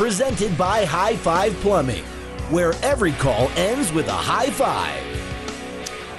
Presented by High Five Plumbing, where every call ends with a high five.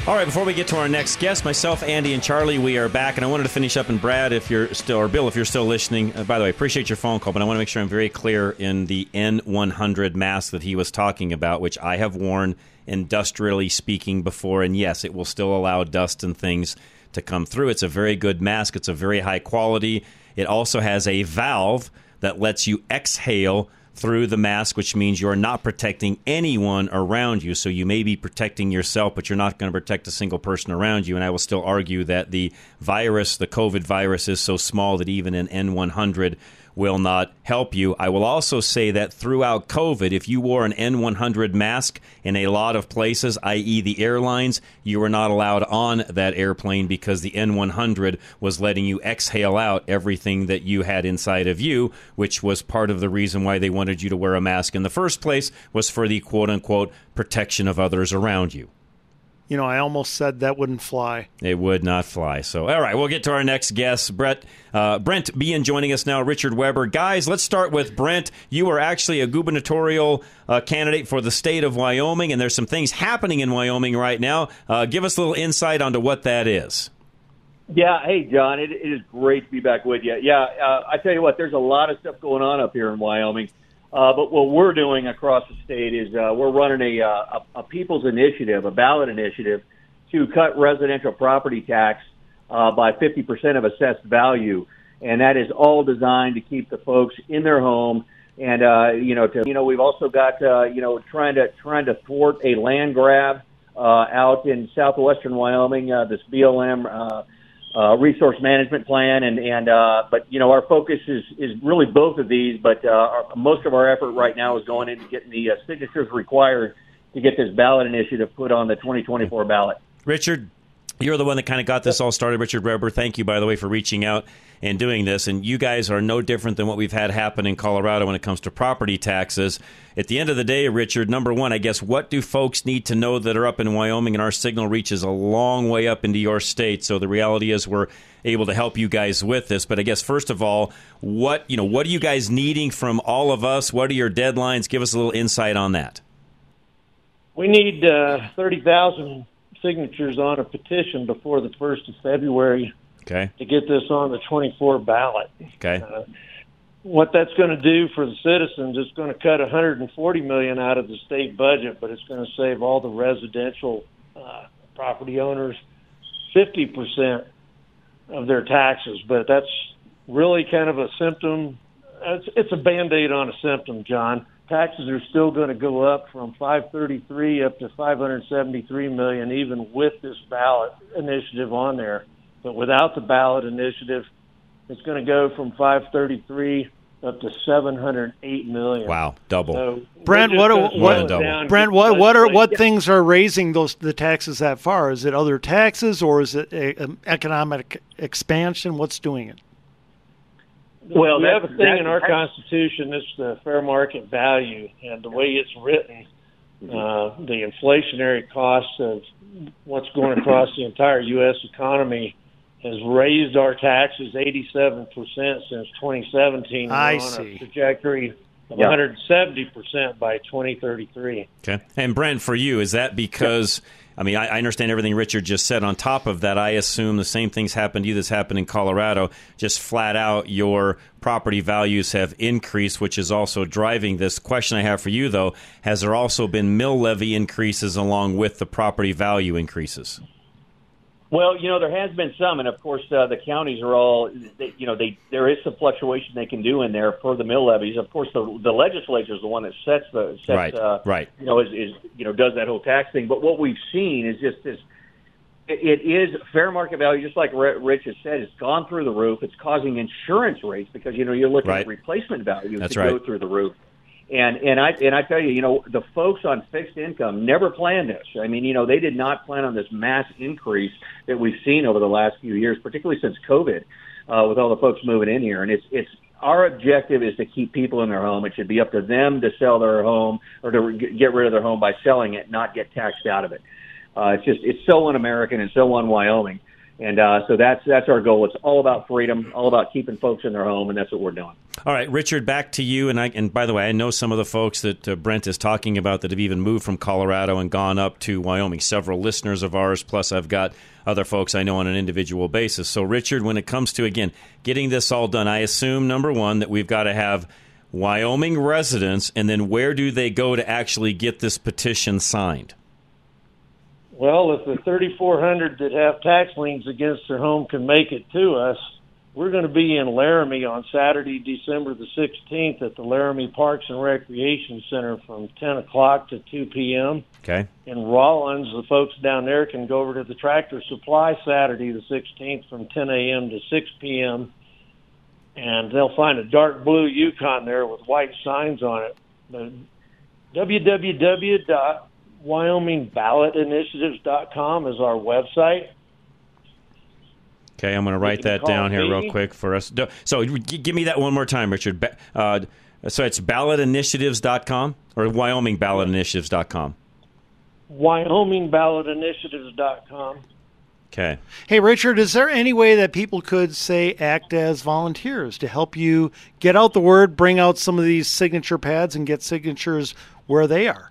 All right, before we get to our next guest, myself, Andy, and Charlie, we are back, and I wanted to finish up. And Brad, if you're still, or Bill, if you're still listening, uh, by the way, appreciate your phone call, but I want to make sure I'm very clear in the N100 mask that he was talking about, which I have worn industrially speaking before, and yes, it will still allow dust and things to come through. It's a very good mask. It's a very high quality. It also has a valve that lets you exhale through the mask, which means you're not protecting anyone around you. So you may be protecting yourself, but you're not going to protect a single person around you. And I will still argue that the virus, the COVID virus, is so small that even an N100 will not help you. I will also say that throughout COVID, if you wore an N100 mask in a lot of places, i.e., the airlines, you were not allowed on that airplane because the N100 was letting you exhale out everything that you had inside of you, which was part of the reason why they wanted you to wear a mask in the first place, was for the quote unquote protection of others around you you know, I almost said that wouldn't fly. It would not fly. So, all right, we'll get to our next guest, Brett uh, Brent Bien joining us now. Richard Weber, guys, let's start with Brent. You are actually a gubernatorial uh, candidate for the state of Wyoming, and there's some things happening in Wyoming right now. Uh, give us a little insight onto what that is. Yeah, hey John, it, it is great to be back with you. Yeah, uh, I tell you what, there's a lot of stuff going on up here in Wyoming. Uh, but what we're doing across the state is uh, we're running a, uh, a, a people's initiative, a ballot initiative, to cut residential property tax uh, by 50% of assessed value, and that is all designed to keep the folks in their home. And uh, you know, to you know, we've also got uh, you know trying to trying to thwart a land grab uh, out in southwestern Wyoming. Uh, this BLM. Uh, uh, resource management plan, and and uh, but you know our focus is is really both of these, but uh, our, most of our effort right now is going into getting the uh, signatures required to get this ballot initiative put on the 2024 ballot. Richard, you're the one that kind of got this all started, Richard Weber. Thank you, by the way, for reaching out and doing this. And you guys are no different than what we've had happen in Colorado when it comes to property taxes. At the end of the day, Richard, number one, I guess, what do folks need to know that are up in Wyoming and our signal reaches a long way up into your state? So the reality is we're able to help you guys with this. But I guess first of all, what you know, what are you guys needing from all of us? What are your deadlines? Give us a little insight on that. We need uh, thirty thousand signatures on a petition before the first of February. Okay. To get this on the 24 ballot. Okay. Uh, what that's going to do for the citizens is going to cut 140 million out of the state budget, but it's going to save all the residential uh, property owners 50 percent of their taxes. But that's really kind of a symptom. It's, it's a band aid on a symptom, John taxes are still going to go up from 533 up to 573 million, even with this ballot initiative on there. But without the ballot initiative, it's going to go from 533 up to 708 million. Wow, double. So Brent, what what Brent, what what are what things are raising those the taxes that far? Is it other taxes or is it a, a economic expansion? What's doing it? Well, we have a thing in our Constitution. It's the fair market value, and the way it's written, mm-hmm. uh, the inflationary costs of what's going across the entire U.S. economy has raised our taxes 87% since 2017. I We're on see. a trajectory of yeah. 170% by 2033. Okay. And Brent, for you, is that because I mean, I, I, understand everything Richard just said. On top of that, I assume the same things happened to you that's happened in Colorado. Just flat out, your property values have increased, which is also driving this. Question I have for you, though, has there also been mill levy increases along with the property value increases? Well, you know, there has been some, and of course, uh, the counties are all, they, you know, they there is some fluctuation they can do in there for the mill levies. Of course, the the legislature is the one that sets the sets, right, uh, right. You know, is, is you know does that whole tax thing. But what we've seen is just this. It, is fair market value, just like Rich has said. It's gone through the roof. It's causing insurance rates because you know you're looking right. at replacement value That's to right. go through the roof. And and I and I tell you, you know, the folks on fixed income never planned this. I mean, you know, they did not plan on this mass increase that we've seen over the last few years, particularly since COVID, uh, with all the folks moving in here. And it's it's our objective is to keep people in their home. It should be up to them to sell their home or to get rid of their home by selling it, not get taxed out of it. Uh, it's just it's so un-American and so un-Wyoming. And uh, so that's that's our goal. It's all about freedom, all about keeping folks in their home, and that's what we're doing. All right, Richard, back to you. And I and by the way, I know some of the folks that uh, Brent is talking about that have even moved from Colorado and gone up to Wyoming. Several listeners of ours, plus I've got other folks I know on an individual basis. So, Richard, when it comes to again getting this all done, I assume number one that we've got to have Wyoming residents, and then where do they go to actually get this petition signed? Well, if the 3,400 that have tax liens against their home can make it to us, we're going to be in Laramie on Saturday, December the 16th at the Laramie Parks and Recreation Center from 10 o'clock to 2 p.m. Okay. In Rawlins, the folks down there can go over to the Tractor Supply Saturday the 16th from 10 a.m. to 6 p.m. And they'll find a dark blue Yukon there with white signs on it. The www.wyomingballot.initiatives.com is our website. Okay, I'm going to write that down here real quick for us. So give me that one more time, Richard. Uh, so it's ballotinitiatives.com or wyomingballot.initiatives.com? wyomingballot.initiatives.com. Okay. Hey, Richard, is there any way that people could, say, act as volunteers to help you get out the word, bring out some of these signature pads, and get signatures where they are?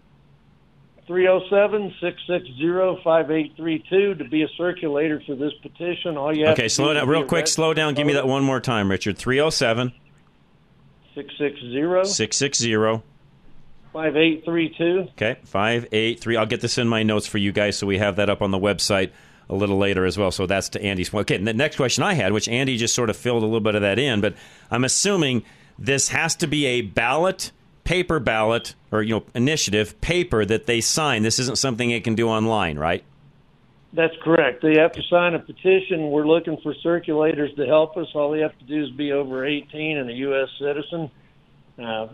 307-660-5832 to be a circulator for this petition. All you have Okay, slow down real quick. Slow down. Give me that one more time, Richard. 307 660 660 5832. Okay, 583. I'll get this in my notes for you guys so we have that up on the website a little later as well. So that's to Andy's. Okay, the next question I had, which Andy just sort of filled a little bit of that in, but I'm assuming this has to be a ballot paper ballot or you know initiative paper that they sign. This isn't something they can do online, right? That's correct. They have to sign a petition. We're looking for circulators to help us. All they have to do is be over 18 and a U.S. citizen. Uh,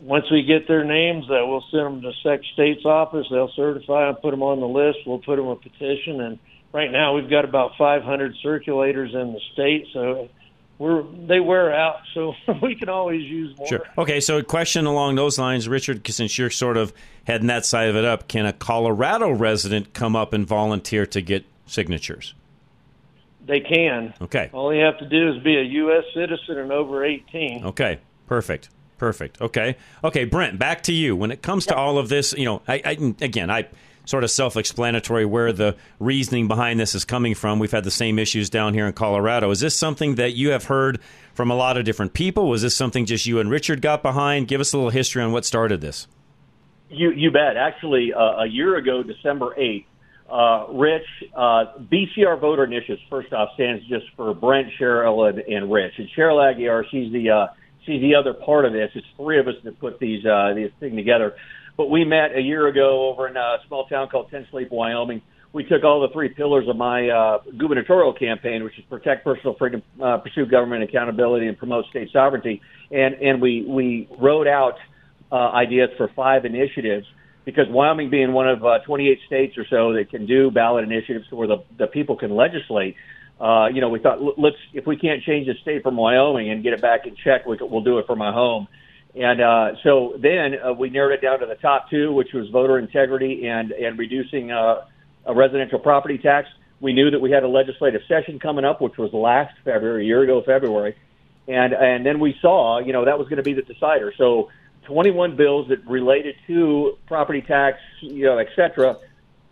once we get their names, uh, we'll send them to Sec State's office. They'll certify them, put them on the list. We'll put them a petition, and right now we've got about 500 circulators in the state. So we're they wear out, so we can always use more. Sure. Okay, so a question along those lines, Richard, since you're sort of heading that side of it up, can a Colorado resident come up and volunteer to get signatures? They can. Okay. All you have to do is be a U.S. citizen and over 18. Okay. Perfect. Perfect. Okay. Okay, Brent, back to you. When it comes to all of this, you know, I, I again, I sort of self-explanatory where the reasoning behind this is coming from. We've had the same issues down here in Colorado. Is this something that you have heard from a lot of different people? Was this something just you and Richard got behind? Give us a little history on what started this. You you bet. Actually, uh, a year ago, December eighth, uh, Rich uh, BCR Voter Initiatives. First off, stands just for Brent, Cheryl, and, and Rich. And Cheryl Aguiar, she's the uh, she's the other part of this. It's three of us that put these uh, these thing together. But we met a year ago over in a small town called Ten Sleep, Wyoming. We took all the three pillars of my uh, gubernatorial campaign, which is protect personal freedom, uh, pursue government accountability, and promote state sovereignty, and and we we wrote out uh, ideas for five initiatives because Wyoming being one of uh, 28 states or so that can do ballot initiatives where the the people can legislate. Uh, you know, we thought let's if we can't change the state from Wyoming and get it back in check, we, we'll do it for my home. And uh, so then uh, we narrowed it down to the top two, which was voter integrity and and reducing uh, a residential property tax. We knew that we had a legislative session coming up, which was last February, a year ago February, and and then we saw, you know, that was going to be the decider. So 21 bills that related to property tax, you know, et cetera.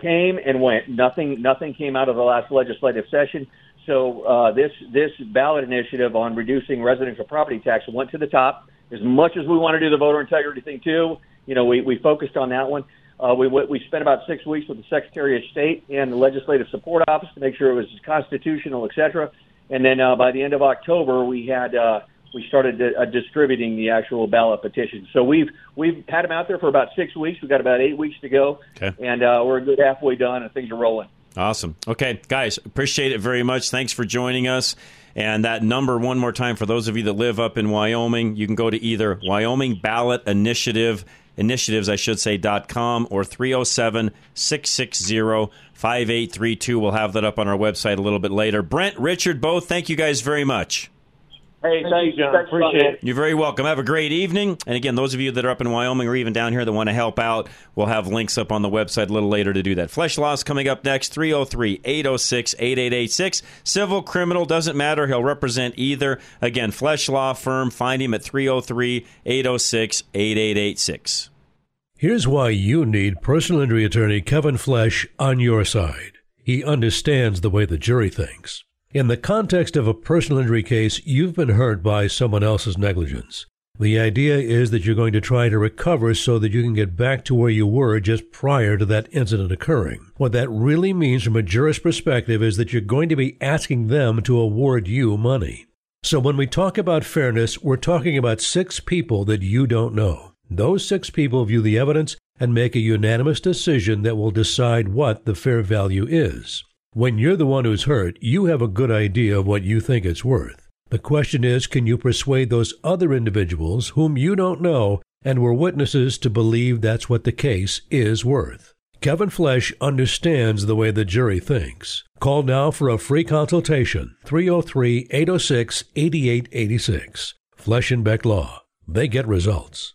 came and went. Nothing nothing came out of the last legislative session. So uh, this this ballot initiative on reducing residential property tax went to the top. As much as we want to do the voter integrity thing too, you know, we, we focused on that one. Uh, we we spent about six weeks with the Secretary of State and the Legislative Support Office to make sure it was constitutional, et cetera. And then uh, by the end of October, we had uh, we started uh, distributing the actual ballot petitions. So we've we've had them out there for about six weeks. We've got about eight weeks to go, okay. and uh, we're a good halfway done, and things are rolling. Awesome. Okay, guys, appreciate it very much. Thanks for joining us. And that number, one more time, for those of you that live up in Wyoming, you can go to either Wyoming Ballot Initiative, initiatives, I should say, dot com or 307 660 5832. We'll have that up on our website a little bit later. Brent, Richard, both, thank you guys very much. Hey, thank you, John. Thanks Appreciate it. You're very welcome. Have a great evening. And again, those of you that are up in Wyoming or even down here that want to help out, we'll have links up on the website a little later to do that. Flesh Laws coming up next 303 806 8886. Civil, criminal, doesn't matter. He'll represent either. Again, Flesh Law Firm. Find him at 303 806 8886. Here's why you need personal injury attorney Kevin Flesh on your side. He understands the way the jury thinks. In the context of a personal injury case, you've been hurt by someone else's negligence. The idea is that you're going to try to recover so that you can get back to where you were just prior to that incident occurring. What that really means from a jurist perspective is that you're going to be asking them to award you money. So when we talk about fairness, we're talking about six people that you don't know. Those six people view the evidence and make a unanimous decision that will decide what the fair value is. When you're the one who's hurt, you have a good idea of what you think it's worth. The question is, can you persuade those other individuals whom you don't know and were witnesses to believe that's what the case is worth? Kevin Flesh understands the way the jury thinks. Call now for a free consultation 303 806 8886. Flesh and Beck Law. They get results.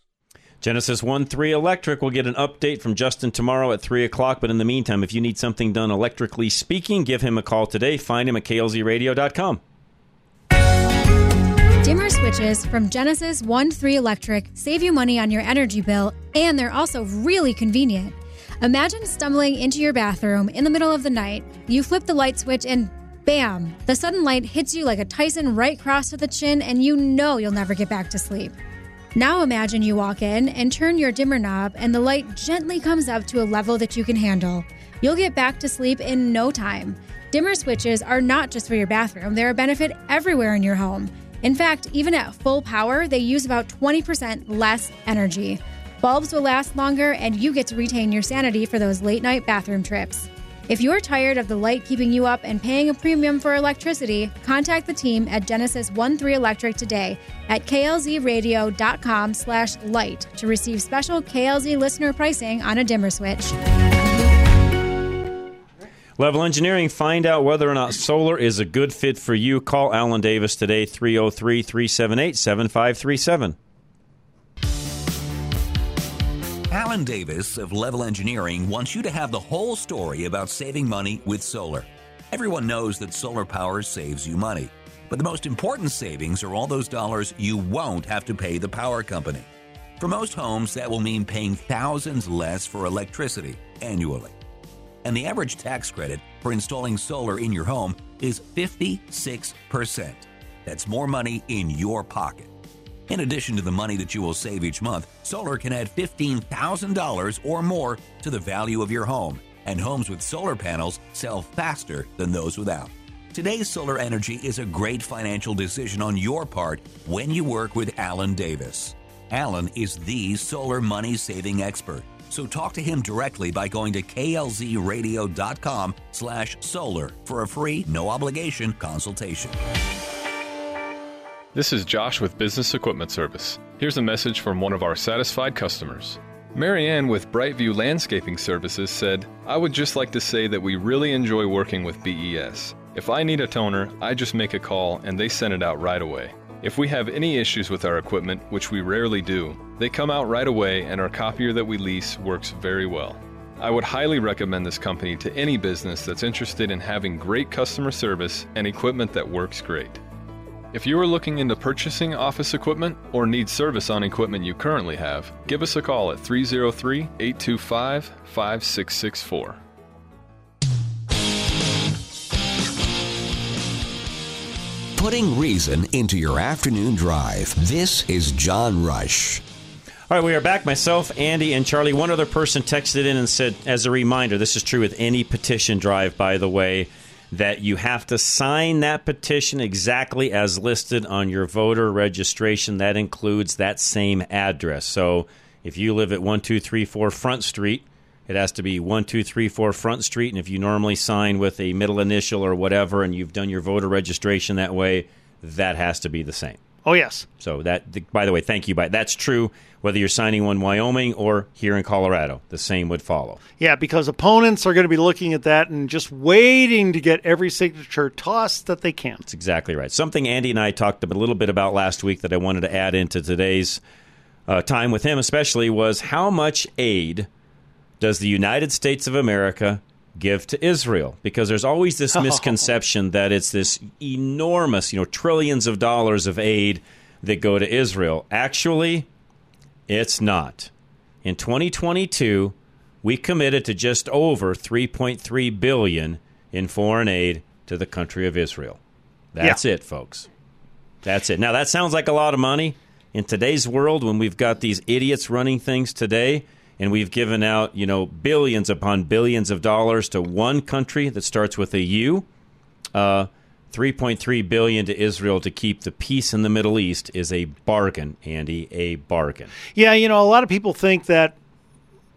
Genesis 1 3 Electric will get an update from Justin tomorrow at 3 o'clock. But in the meantime, if you need something done electrically speaking, give him a call today. Find him at klzradio.com. Dimmer switches from Genesis 1 3 Electric save you money on your energy bill, and they're also really convenient. Imagine stumbling into your bathroom in the middle of the night. You flip the light switch, and bam! The sudden light hits you like a Tyson right cross to the chin, and you know you'll never get back to sleep. Now imagine you walk in and turn your dimmer knob, and the light gently comes up to a level that you can handle. You'll get back to sleep in no time. Dimmer switches are not just for your bathroom, they're a benefit everywhere in your home. In fact, even at full power, they use about 20% less energy. Bulbs will last longer, and you get to retain your sanity for those late night bathroom trips. If you're tired of the light keeping you up and paying a premium for electricity, contact the team at Genesis 13 Electric today at klzradio.com slash light to receive special KLZ listener pricing on a dimmer switch. Level Engineering, find out whether or not solar is a good fit for you. Call Alan Davis today, 303 378 7537. Alan Davis of Level Engineering wants you to have the whole story about saving money with solar. Everyone knows that solar power saves you money, but the most important savings are all those dollars you won't have to pay the power company. For most homes, that will mean paying thousands less for electricity annually. And the average tax credit for installing solar in your home is 56%. That's more money in your pocket. In addition to the money that you will save each month, solar can add $15,000 or more to the value of your home, and homes with solar panels sell faster than those without. Today's solar energy is a great financial decision on your part when you work with Alan Davis. Alan is the solar money saving expert. So talk to him directly by going to klzradio.com slash solar for a free, no obligation consultation. This is Josh with Business Equipment Service. Here's a message from one of our satisfied customers. Marianne with Brightview Landscaping Services said, I would just like to say that we really enjoy working with BES. If I need a toner, I just make a call and they send it out right away. If we have any issues with our equipment, which we rarely do, they come out right away and our copier that we lease works very well. I would highly recommend this company to any business that's interested in having great customer service and equipment that works great. If you are looking into purchasing office equipment or need service on equipment you currently have, give us a call at 303 825 5664. Putting reason into your afternoon drive. This is John Rush. All right, we are back. Myself, Andy, and Charlie. One other person texted in and said, as a reminder, this is true with any petition drive, by the way that you have to sign that petition exactly as listed on your voter registration. That includes that same address. So if you live at 1234 Front Street, it has to be 1234 Front Street. And if you normally sign with a middle initial or whatever, and you've done your voter registration that way, that has to be the same. Oh yes. So that, by the way, thank you. By that's true whether you're signing one Wyoming or here in Colorado. The same would follow. Yeah, because opponents are going to be looking at that and just waiting to get every signature tossed that they can. That's exactly right. Something Andy and I talked a little bit about last week that I wanted to add into today's uh, time with him, especially, was how much aid does the United States of America give to Israel because there's always this misconception that it's this enormous, you know, trillions of dollars of aid that go to Israel. Actually, it's not. In 2022, we committed to just over 3.3 billion in foreign aid to the country of Israel. That's yeah. it, folks. That's it. Now that sounds like a lot of money in today's world when we've got these idiots running things today and we've given out, you know, billions upon billions of dollars to one country that starts with a U. Uh, 3.3 billion to Israel to keep the peace in the Middle East is a bargain, Andy, a bargain. Yeah, you know, a lot of people think that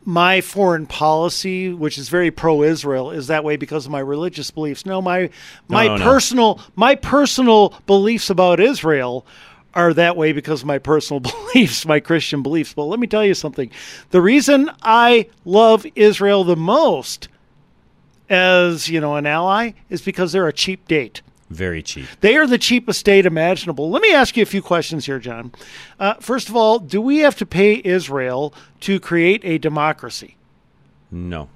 my foreign policy, which is very pro-Israel, is that way because of my religious beliefs. No, my my no, no, personal no. my personal beliefs about Israel are that way because of my personal beliefs, my Christian beliefs. But let me tell you something. The reason I love Israel the most as, you know, an ally is because they're a cheap date. Very cheap. They are the cheapest date imaginable. Let me ask you a few questions here, John. Uh, first of all, do we have to pay Israel to create a democracy? No.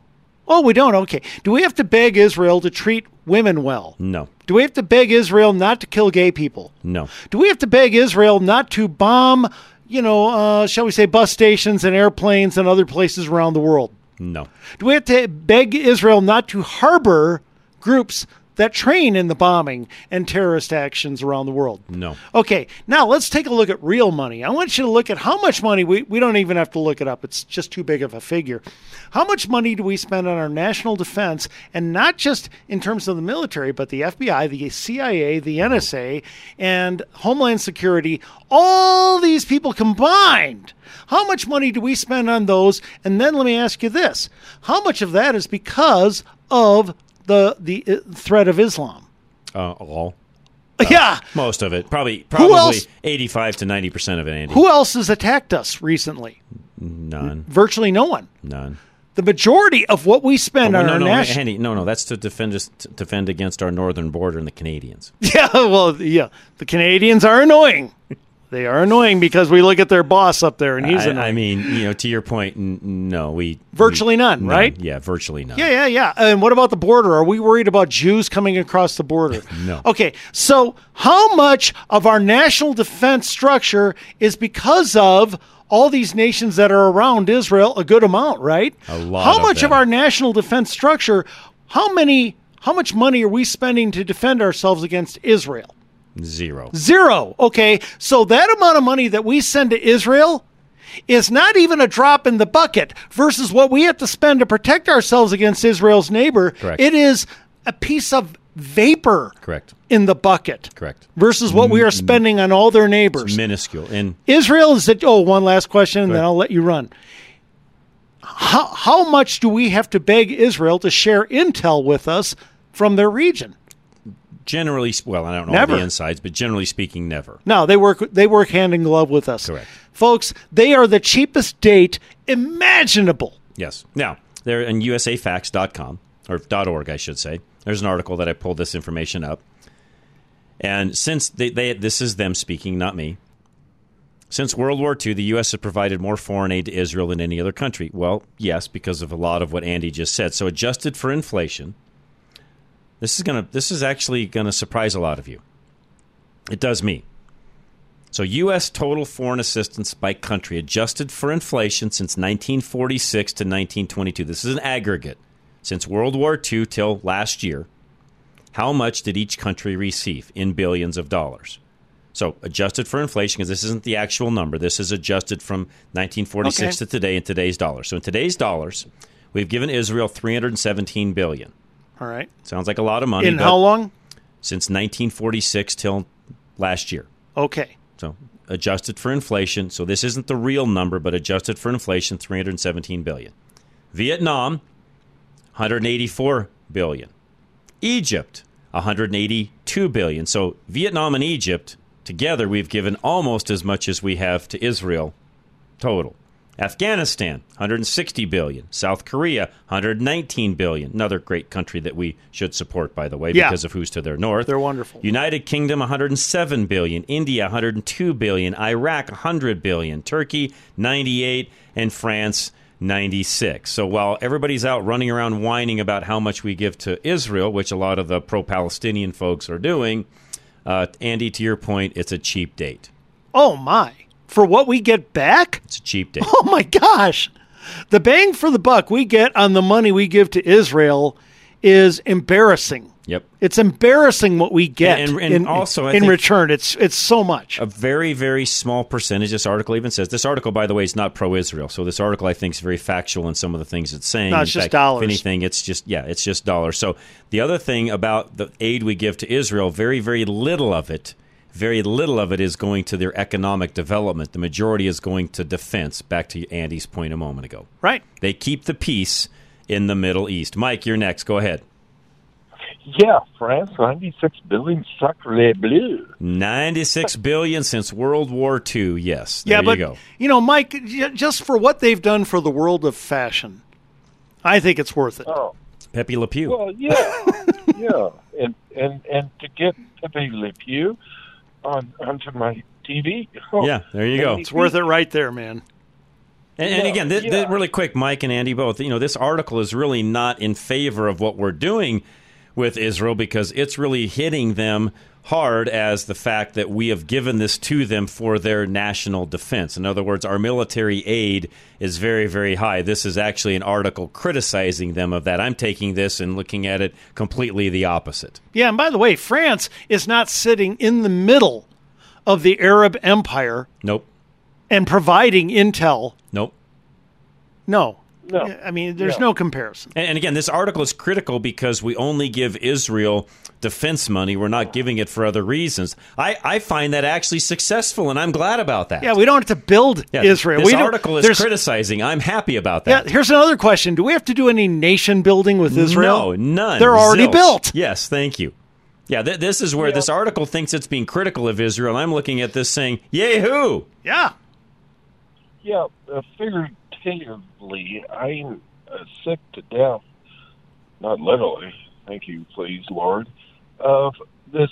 Oh, we don't? Okay. Do we have to beg Israel to treat women well? No. Do we have to beg Israel not to kill gay people? No. Do we have to beg Israel not to bomb, you know, uh, shall we say, bus stations and airplanes and other places around the world? No. Do we have to beg Israel not to harbor groups that train in the bombing and terrorist actions around the world. No. Okay, now let's take a look at real money. I want you to look at how much money we, we don't even have to look it up, it's just too big of a figure. How much money do we spend on our national defense, and not just in terms of the military, but the FBI, the CIA, the NSA, and Homeland Security, all these people combined? How much money do we spend on those? And then let me ask you this how much of that is because of the the uh, threat of Islam? Uh, all. Uh, yeah, most of it. Probably probably eighty-five to ninety percent of it. Andy. Who else has attacked us recently? None. Virtually no one. None. The majority of what we spend oh, on no, our no, national Andy, no, no, that's to defend us, to defend against our northern border and the Canadians. Yeah, well, yeah, the Canadians are annoying. They are annoying because we look at their boss up there and he's I, annoying. I mean, you know, to your point, n- no, we virtually we, none, none, right? Yeah, virtually none. Yeah, yeah, yeah. And what about the border? Are we worried about Jews coming across the border? no. Okay, so how much of our national defense structure is because of all these nations that are around Israel? A good amount, right? A lot. How much them. of our national defense structure? How many? How much money are we spending to defend ourselves against Israel? Zero. Zero. Okay. So that amount of money that we send to Israel is not even a drop in the bucket versus what we have to spend to protect ourselves against Israel's neighbor. Correct. It is a piece of vapor Correct. in the bucket. Correct. Versus what we are spending on all their neighbors. It's minuscule. And Israel is that oh, one last question and then I'll let you run. How how much do we have to beg Israel to share intel with us from their region? Generally, well, I don't know never. the insides, but generally speaking, never. No, they work. They work hand in glove with us. Correct, folks. They are the cheapest date imaginable. Yes. Now they're in USAFacts.com or .org, I should say. There's an article that I pulled this information up, and since they, they this is them speaking, not me. Since World War II, the U.S. has provided more foreign aid to Israel than any other country. Well, yes, because of a lot of what Andy just said. So, adjusted for inflation, this is gonna this is actually gonna surprise a lot of you. It does me. So US total foreign assistance by country adjusted for inflation since 1946 to 1922. This is an aggregate since World War II till last year how much did each country receive in billions of dollars? So adjusted for inflation, because this isn't the actual number. This is adjusted from 1946 Okay. to today in today's dollars. So in today's dollars, we've given Israel 317 billion. All right. Sounds like a lot of money. In how long? Since 1946 till last year. Okay. So adjusted for inflation. So this isn't the real number, but adjusted for inflation, 317 billion. Vietnam, 184 billion. Egypt, 182 billion. So Vietnam and Egypt together, we've given almost as much as we have to Israel total. Afghanistan, 160 billion. South Korea, 119 billion. Another great country that we should support, by the way, Yeah. because of who's to their north. They're wonderful. United Kingdom 107 billion, India 102 billion, Iraq 100 billion, Turkey 98 and France 96. So while everybody's out running around whining about how much we give to Israel, which a lot of the pro-Palestinian folks are doing, uh, Andy to your point, it's a cheap date. Oh my! For what we get back? It's a cheap date. Oh my gosh! The bang for the buck we get on the money we give to Israel is embarrassing. Yep. It's embarrassing what we get And- and in, also, I in return. It's it's so much. A very, very small percentage. This article even says this article, by the way, is not pro-Israel. So this article, I think, is very factual in some of the things it's saying. No, In it's just fact, dollars. If anything, it's just yeah, it's just dollars. So the other thing about the aid we give to Israel, very, very little of it, very little of it is going to their economic development. The majority is going to defense. Back to Andy's point a moment ago. Right. They keep the peace in the Middle East. Mike, you're next. Go ahead. Yeah, France, 96 billion sacre bleu. 96 billion since World War II. Yes. There yeah, but you go. you know, Mike, j- just for what they've done for the world of fashion, I think it's worth it. Oh, Pepe Le Pew. well, yeah, yeah, and and and to get Pepe Le Pew on onto my TV. Oh, Yeah, there you go. It's worth it right there, man. And, and Yeah, again, th- th- yeah. really quick, Mike and Andy both. You know, this article is really not in favor of what we're doing with Israel because it's really hitting them hard as the fact that we have given this to them for their national defense. In other words, our military aid is very, very high. This is actually an article criticizing them of that. I'm taking this and looking at it completely the opposite. Yeah, and by the way, France is not sitting in the middle of the Arab Empire Nope. and providing intel. Nope. No. No. I mean, there's No. no comparison. And, and again, this article is critical because we only give Israel defense money. We're not giving it for other reasons. I, I find that actually successful, and I'm glad about that. Yeah, we don't have to build Yeah, Israel. This we article is there's- criticizing. I'm happy about that. Yeah, that. here's another question. Do we have to do any nation building with Israel? No, none. They're already Zilch. built. Yes, thank you. Yeah, th- this is where this article thinks it's being critical of Israel. I'm looking at this saying, "Yay hoo!" Yeah. Yeah, uh, figuratively, I'm uh, sick to death, not literally, thank you, please, Lord, of this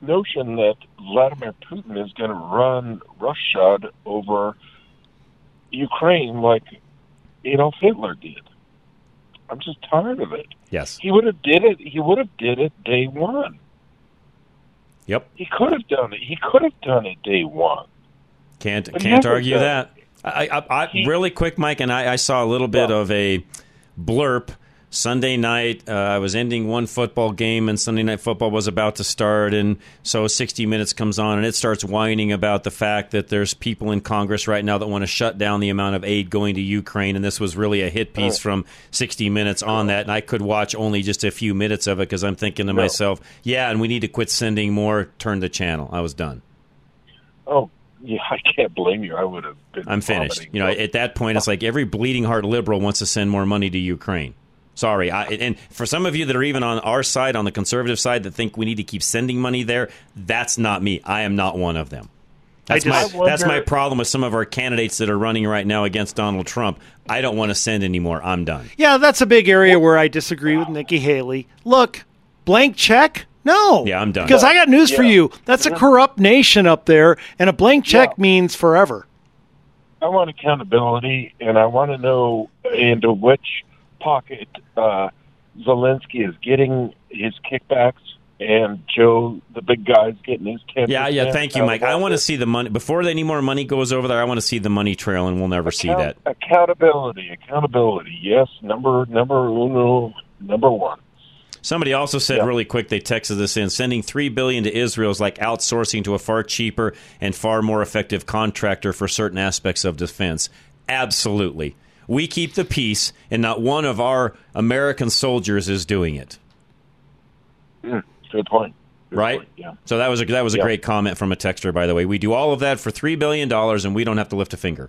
notion that Vladimir Putin is going to run roughshod over Ukraine like Adolf Hitler did. I'm just tired of it. Yes. He would have did it. He would have did it day one. Yep. He could have done it. He could have done it day one. Can't But can't argue that. I, I, I really quick, Mike, and I, I saw a little bit of a blurb Sunday night. Uh, I was ending one football game, and Sunday night football was about to start, and so 60 Minutes comes on, and it starts whining about the fact that there's people in Congress right now that want to shut down the amount of aid going to Ukraine, and this was really a hit piece Oh. from 60 Minutes on that, and I could watch only just a few minutes of it because I'm thinking to No. myself, yeah, and we need to quit sending more. Turn the channel. I was done. Oh, yeah, I can't blame you. I would have been. I'm finished. You know, at that point, it's like every bleeding heart liberal wants to send more money to Ukraine. Sorry, I, and for some of you that are even on our side, on the conservative side, that think we need to keep sending money there, that's not me. I am not one of them. That's I my just- that's my problem with some of our candidates that are running right now against Donald Trump. I don't want to send anymore. I'm done. Yeah, that's a big area where I disagree with Nikki Haley. Look, blank check? No. Yeah, I'm done. Because I got news for you. That's a corrupt nation up there, and a blank check means forever. I want accountability, and I want to know into which pocket uh, Zelensky is getting his kickbacks, and Joe, the big guy's getting his ten. Yeah, yeah. Thank you, Mike. I want to see the money before any more money goes over there. I want to see the money trail, and we'll never see that. accountability. Accountability. Yes, number number uno, number one. Somebody also said really quick. They texted this in: sending three billion to Israel is like outsourcing to a far cheaper and far more effective contractor for certain aspects of defense. Absolutely, we keep the peace, and not one of our American soldiers is doing it. Mm, good point. right? yeah. So that was a, that was a Yeah. great comment from a texter, by the way. We do all of that for three billion dollars, and we don't have to lift a finger.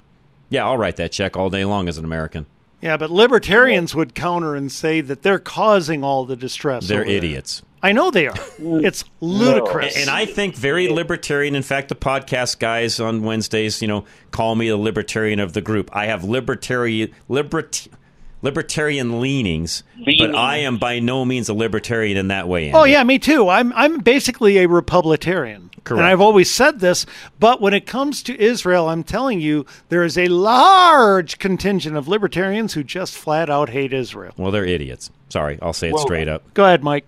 Yeah, I'll write that check all day long as an American. Yeah, but libertarians would counter and say that they're causing all the distress. They're over there. idiots. I know they are. It's ludicrous. And I think very libertarian. In fact, the podcast guys on Wednesdays, you know, call me the libertarian of the group. I have libertarian libert, libertarian leanings, but I am by no means a libertarian in that way. Oh yeah, me too. I'm I'm basically a Republican. Correct. And I've always said this, but when it comes to Israel, I'm telling you, there is a large contingent of libertarians who just flat out hate Israel. Well, they're idiots. Sorry, I'll say it Well- straight up. Go ahead, Mike.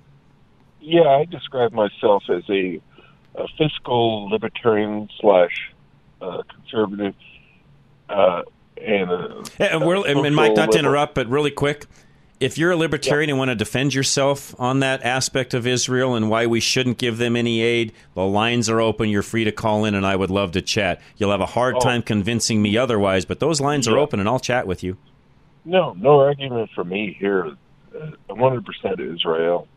Yeah, I describe myself as a, a fiscal libertarian slash uh, conservative, uh, and a, and, we're, and, and Mike, not to interrupt, but really quick, if you're a libertarian and want to defend yourself on that aspect of Israel and why we shouldn't give them any aid, the lines are open. You're free to call in, and I would love to chat. You'll have a hard Oh. time convincing me otherwise, but those lines are open, and I'll chat with you. No, no argument for me here. Uh, 100% Israel.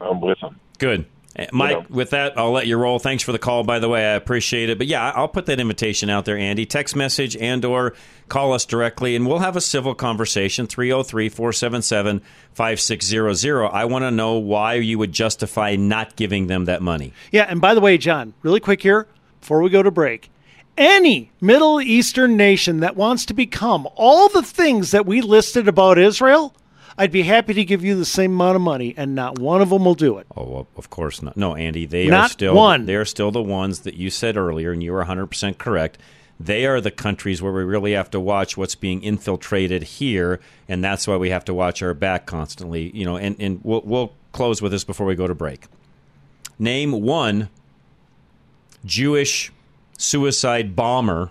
I'm with them. Good. Uh, Mike, know. with that, I'll let you roll. Thanks for the call, by the way. I appreciate it. But yeah, I'll put that invitation out there, Andy. Text message and or call us directly, and we'll have a civil conversation, 303-477-5600. I want to know why you would justify not giving them that money. Yeah, and by the way, John, really quick here before we go to break. Any Middle Eastern nation that wants to become all the things that we listed about Israel, I'd be happy to give you the same amount of money, and not one of them will do it. Oh, well, of course not. No, Andy, they are Not still one. They are still the ones that you said earlier, and you were 100 percent correct. They are the countries where we really have to watch what's being infiltrated here, and that's why we have to watch our back constantly. You know, and and we'll we'll close with this before we go to break. Name one Jewish suicide bomber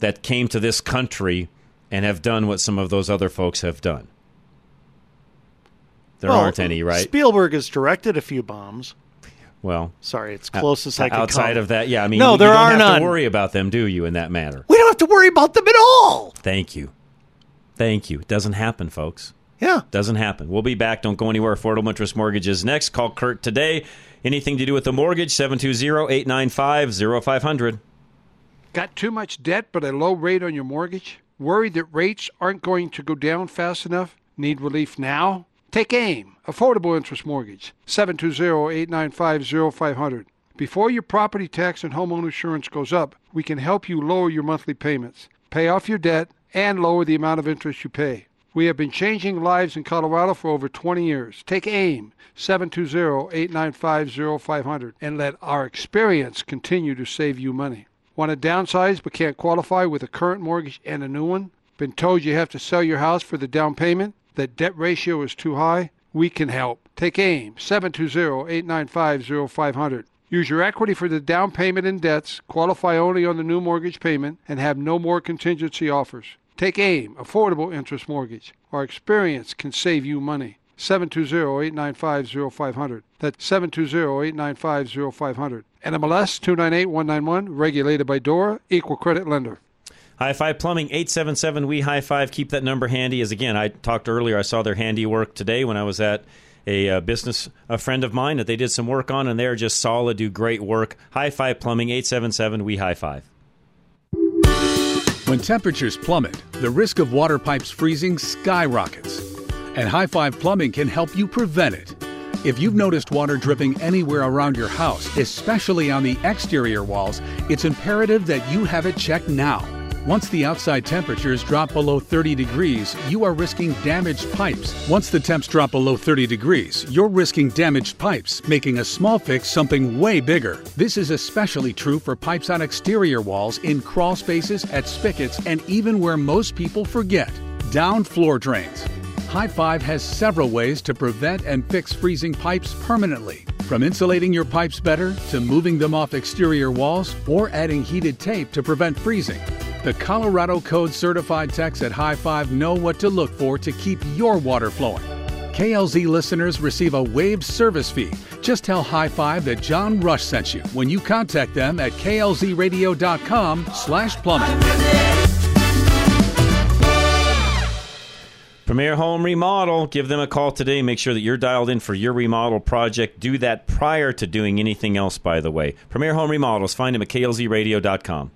that came to this country and have done what some of those other folks have done. There Well, aren't any, right? Spielberg has directed a few bombs. Well, Sorry, it's closest I could outside come. of that, yeah. I mean, No, you, there you don't are have none. to worry about them, do you? In that matter. We don't have to worry about them at all. Thank you, thank you. It doesn't happen, folks. Yeah. Doesn't happen. We'll be back. Don't go anywhere. Affordable interest mortgages next. Call Kurt today. Anything to do with the mortgage? 720-895-0500. Got too much debt but a low rate on your mortgage? Worried that rates aren't going to go down fast enough? Need relief now? Take AIM, Affordable Interest Mortgage, 720-895-0500. Before your property tax and homeowner insurance goes up, we can help you lower your monthly payments, pay off your debt, and lower the amount of interest you pay. We have been changing lives in Colorado for over 20 years. Take AIM, 720-895-0500, and let our experience continue to save you money. Want to downsize but can't qualify with a current mortgage and a new one? Been told you have to sell your house for the down payment? That debt ratio is too high? We can help. Take AIM, 720-895-0500. Use your equity for the down payment and debts, qualify only on the new mortgage payment, and have no more contingency offers. Take AIM, Affordable Interest Mortgage. Our experience can save you money. 720-895-0500. That's 720-895-0500. NMLS 298191, regulated by DORA, equal credit lender. High Five Plumbing, 877 We High Five. Keep that number handy. As again, I talked earlier, I saw their handiwork today when I was at a uh, business a friend of mine that they did some work on, and they're just solid, do great work. High Five Plumbing, 877 We High Five. When temperatures plummet, the risk of water pipes freezing skyrockets. And High Five Plumbing can help you prevent it. If you've noticed water dripping anywhere around your house, especially on the exterior walls, it's imperative that you have it checked now. Once the outside temperatures drop below 30 degrees, you are risking damaged pipes. Once the temps drop below 30 degrees, you're risking damaged pipes, making a small fix something way bigger. This is especially true for pipes on exterior walls, in crawl spaces, at spigots, and even where most people forget down floor drains. High Five has several ways to prevent and fix freezing pipes permanently. From insulating your pipes better to moving them off exterior walls or adding heated tape to prevent freezing. The Colorado Code certified techs at High Five know what to look for to keep your water flowing. KLZ listeners receive a waived service fee. Just tell High Five that John Rush sent you when you contact them at klzradio.com slash plumbing. Premier Home Remodel. Give them a call today. Make sure that you're dialed in for your remodel project. Do that prior to doing anything else, by the way. Premier Home Remodels. Find them at klzradio.com.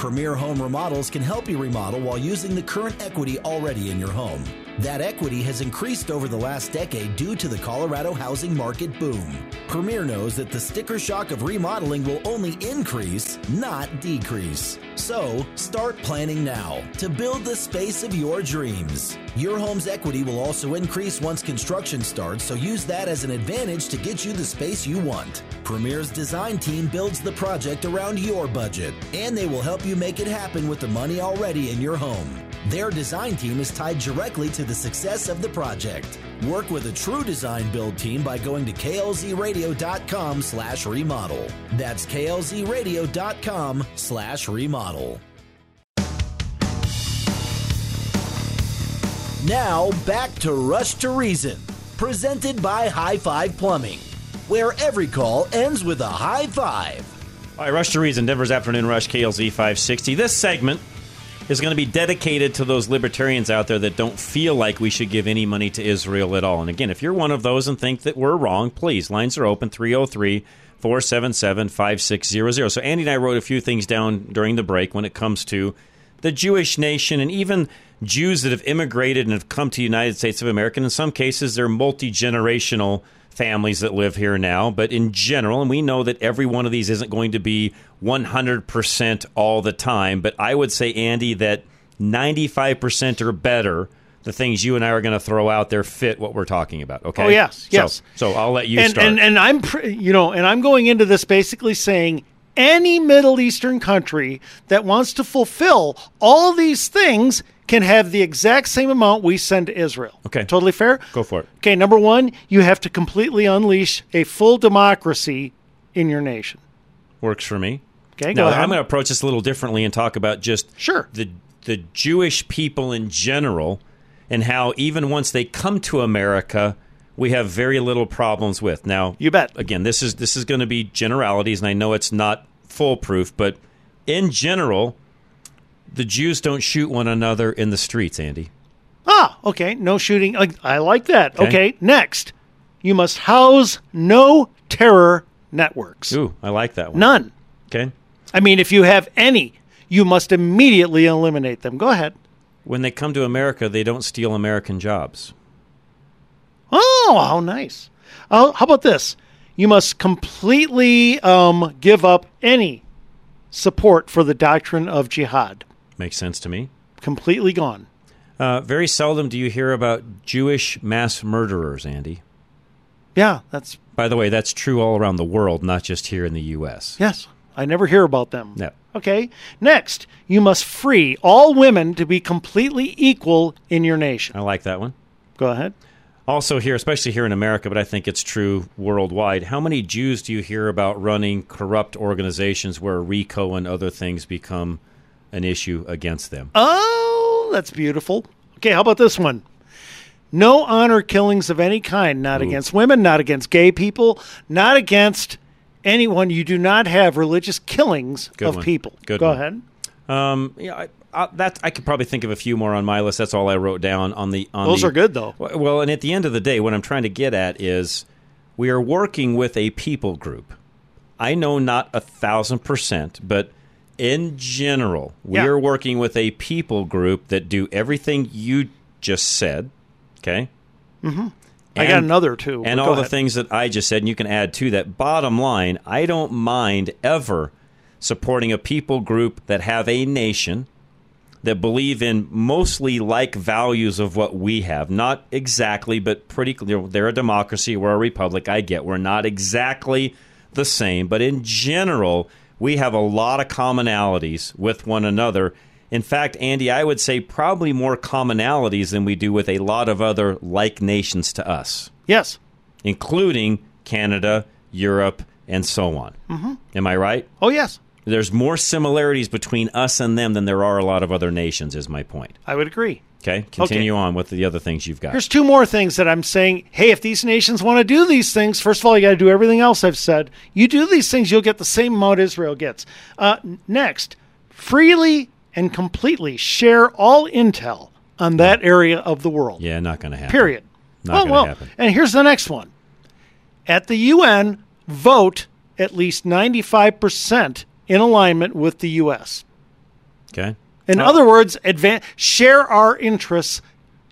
Premier Home Remodels can help you remodel while using the current equity already in your home. That equity has increased over the last decade due to the Colorado housing market boom. Premier knows that the sticker shock of remodeling will only increase, not decrease. So, start planning now to build the space of your dreams. Your home's equity will also increase once construction starts, so use that as an advantage to get you the space you want. Premier's design team builds the project around your budget, and they will help you make it happen with the money already in your home. Their design team is tied directly to the success of the project. Work with a true design build team by going to klzradio.com slash remodel. That's klzradio.com slash remodel. Now back to Rush to Reason, presented by High Five Plumbing, where every call ends with a high five. All right, Rush to Reason, Denver's Afternoon Rush, KLZ 560. This segment is going to be dedicated to those libertarians out there that don't feel like we should give any money to Israel at all. And again, if you're one of those and think that we're wrong, please, lines are open 303 477 5600. So, Andy and I wrote a few things down during the break when it comes to the Jewish nation and even Jews that have immigrated and have come to the United States of America. In some cases, they're multi generational families that live here now, but in general, and we know that every one of these isn't going to be 100% all the time, but I would say, Andy, that 95% or better, the things you and I are going to throw out there fit what we're talking about. Okay. Oh, yes, So- yes. So, I'll let you and, start. And, and I'm, pr- you know, and I'm going into this basically saying any Middle Eastern country that wants to fulfill all these things can have the exact same amount we send to Israel. Okay. Totally fair? Go for it. Okay, number one, you have to completely unleash a full democracy in your nation. Works for me. Okay, now, go ahead. I'm going to approach this a little differently and talk about just sure the the Jewish people in general and how even once they come to America, we have very little problems with. Now, you bet. Again, this is this is going to be generalities, and I know it's not foolproof, but in general, the Jews don't shoot one another in the streets. Andy, Ah, okay. No shooting. I, I like that. Okay. Okay. Next, you must house no terror networks. ooh, I like that one. None. Okay, I mean, if you have any, you must immediately eliminate them. Go ahead. when they come to America, they don't steal American jobs. Oh, how nice. Oh, how about this? You must completely um, give up any support for the doctrine of jihad. Makes sense to me. Completely gone. Uh, very seldom do you hear about Jewish mass murderers, Andy. Yeah, that's By the way, that's true all around the world, not just here in the U.S. yes. I never hear about them. No. Okay. Next, you must free all women to be completely equal in your nation. I like that one. Go ahead. Also, here, especially here in America, but I think it's true worldwide, how many Jews do you hear about running corrupt organizations where RICO and other things become an issue against them? Oh, that's beautiful. Okay, how about this one? No honor killings of any kind, not Ooh. against women, not against gay people, not against anyone. You do not have religious killings Good of one. people. Good Go one. ahead. Um, yeah, I, I, that I could probably think of a few more on my list. That's all I wrote down on the. On Those the- are good, though. Well, and at the end of the day, what I'm trying to get at is we are working with a people group. I know not a thousand percent, but in general, we Yeah. are working with a people group that do everything you just said. Okay. hmm I got another too. And all go the things that I just said, and you can add to that. Bottom line, I don't mind ever supporting a people group that have a nation that believe in mostly like values of what we have. Not exactly, but pretty clear. They're a democracy. We're a republic. I get we're not exactly the same, but in general, we have a lot of commonalities with one another. In fact, Andy, I would say probably more commonalities than we do with a lot of other like nations to us Yes. including Canada, Europe, and so on. Mhm. Am I right? Oh, yes. There's more similarities between us and them than there are a lot of other nations. Is my point. I would agree. Okay, continue on with the other things you've got. Here's two more things that I'm saying. Hey, if these nations want to do these things, first of all, you got to do everything else I've said. You do these things, you'll get the same amount Israel gets. Uh, next, freely and completely share all intel on that area of the world. yeah, not going to happen. Period. Not gonna well, happen. and here's the next one. At the UN, vote at least 95% in alignment with the U.S. Okay. In Oh. other words, advan- share our interests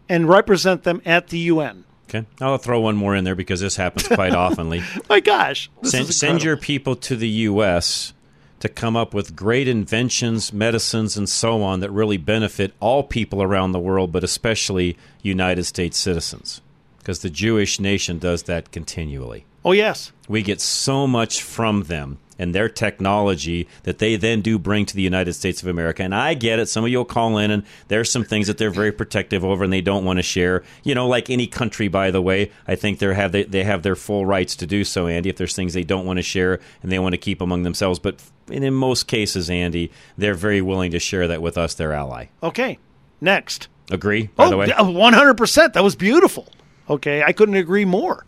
and represent them at the UN. Okay, I'll throw one more in there because this happens quite oftenly. My gosh, send, send your people to the U.S. to come up with great inventions, medicines, and so on that really benefit all people around the world, but especially United States citizens, because the Jewish nation does that continually. Oh yes, We get so much from them and their technology that they then do bring to the United States of America. And I get it. Some of you will call in, and there's some things that they're very protective over and they don't want to share. You know, like any country, by the way, I think they have they, they have their full rights to do so, Andy. If there's things they don't want to share and they want to keep among themselves, but and in most cases, Andy, they're very willing to share that with us, their ally. Okay, next. Agree? By oh, the way, one hundred percent. That was beautiful. Okay, I couldn't agree more.